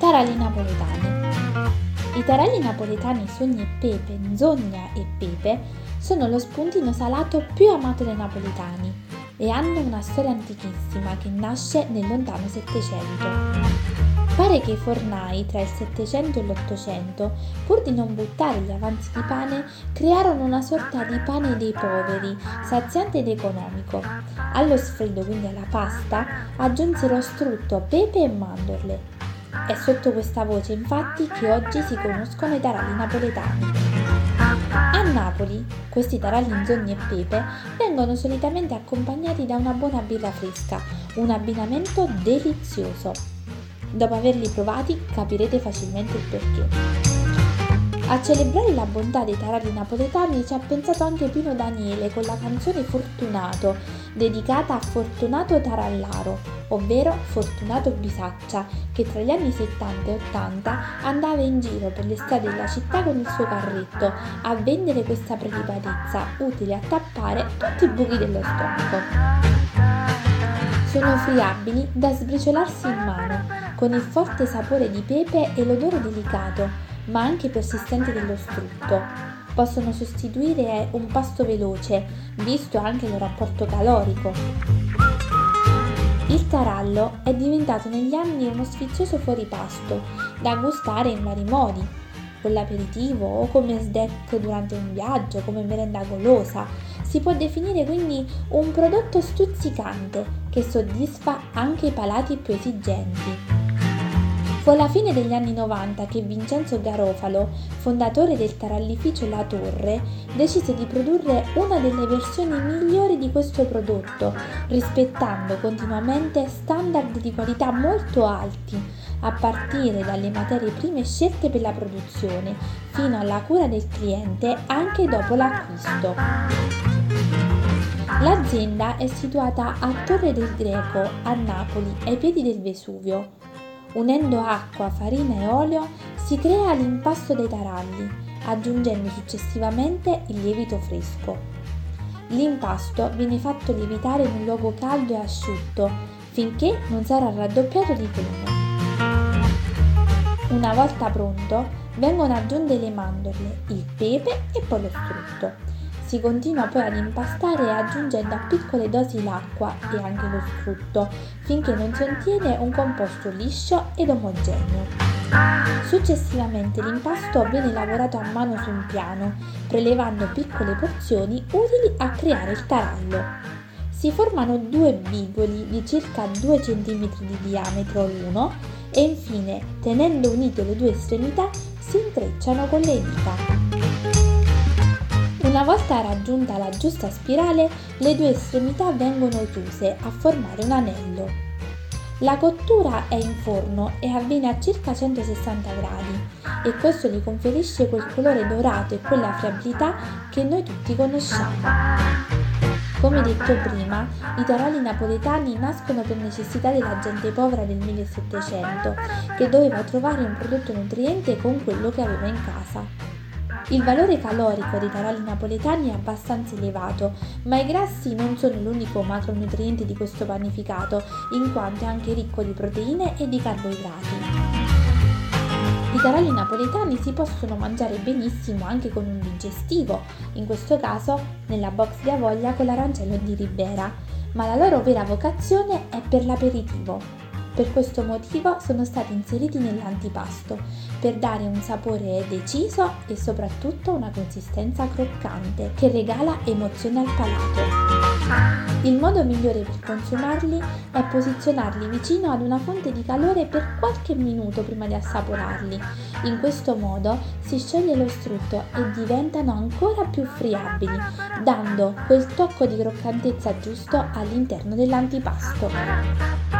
Taralli napoletani. I taralli napoletani Sogni e Pepe, Nzogna e Pepe sono lo spuntino salato più amato dai napoletani e hanno una storia antichissima che nasce nel lontano Settecento. Pare che i fornai tra il Settecento e l'Ottocento, pur di non buttare gli avanzi di pane, crearono una sorta di pane dei poveri, saziante ed economico. Allo sfredo, quindi alla pasta, aggiunsero strutto, pepe e mandorle. È sotto questa voce infatti che oggi si conoscono i taralli napoletani. A Napoli, questi taralli in zogni e pepe vengono solitamente accompagnati da una buona birra fresca, un abbinamento delizioso. Dopo averli provati capirete facilmente il perché. A celebrare la bontà dei tarari napoletani ci ha pensato anche Pino Daniele con la canzone Fortunato, dedicata a Fortunato Tarallaro, ovvero Fortunato Bisaccia, che tra gli anni 70 e 80 andava in giro per le strade della città con il suo carretto a vendere questa prelibatezza utile a tappare tutti i buchi dello stomaco. Sono friabili da sbriciolarsi in mano con il forte sapore di pepe e l'odore delicato, ma anche persistente dello strutto. Possono sostituire un pasto veloce, visto anche il rapporto calorico. Il tarallo è diventato negli anni uno sfizioso fuoripasto, da gustare in vari modi, con l'aperitivo o come snack durante un viaggio, come merenda golosa. Si può definire quindi un prodotto stuzzicante che soddisfa anche i palati più esigenti. Fu alla fine degli anni 90 che Vincenzo Garofalo, fondatore del tarallificio La Torre, decise di produrre una delle versioni migliori di questo prodotto, rispettando continuamente standard di qualità molto alti, a partire dalle materie prime scelte per la produzione, fino alla cura del cliente anche dopo l'acquisto. L'azienda è situata a Torre del Greco, a Napoli, ai piedi del Vesuvio. Unendo acqua, farina e olio si crea l'impasto dei taralli, aggiungendo successivamente il lievito fresco. L'impasto viene fatto lievitare in un luogo caldo e asciutto finché non sarà raddoppiato di volume. Una volta pronto, vengono aggiunte le mandorle, il pepe e poi lo strutto. Si continua poi ad impastare aggiungendo a piccole dosi l'acqua e anche lo strutto finché non si ottiene un composto liscio ed omogeneo. Successivamente l'impasto viene lavorato a mano su un piano, prelevando piccole porzioni utili a creare il tarallo. Si formano due bigoli di circa 2 cm di diametro l'uno e infine, tenendo unite le due estremità, si intrecciano con le dita. Una volta raggiunta la giusta spirale, le due estremità vengono chiuse a formare un anello. La cottura è in forno e avviene a circa 160 gradi e questo gli conferisce quel colore dorato e quella friabilità che noi tutti conosciamo. Come detto prima, i tarali napoletani nascono per necessità della gente povera del 1700, che doveva trovare un prodotto nutriente con quello che aveva in casa. Il valore calorico dei taralli napoletani è abbastanza elevato, ma i grassi non sono l'unico macronutriente di questo panificato, in quanto è anche ricco di proteine e di carboidrati. I taralli napoletani si possono mangiare benissimo anche con un digestivo, in questo caso nella box di Avoglia con l'arancello di Ribera, ma la loro vera vocazione è per l'aperitivo. Per questo motivo sono stati inseriti nell'antipasto, per dare un sapore deciso e soprattutto una consistenza croccante che regala emozione al palato. Il modo migliore per consumarli è posizionarli vicino ad una fonte di calore per qualche minuto prima di assaporarli. In questo modo si scioglie lo strutto e diventano ancora più friabili, dando quel tocco di croccantezza giusto all'interno dell'antipasto.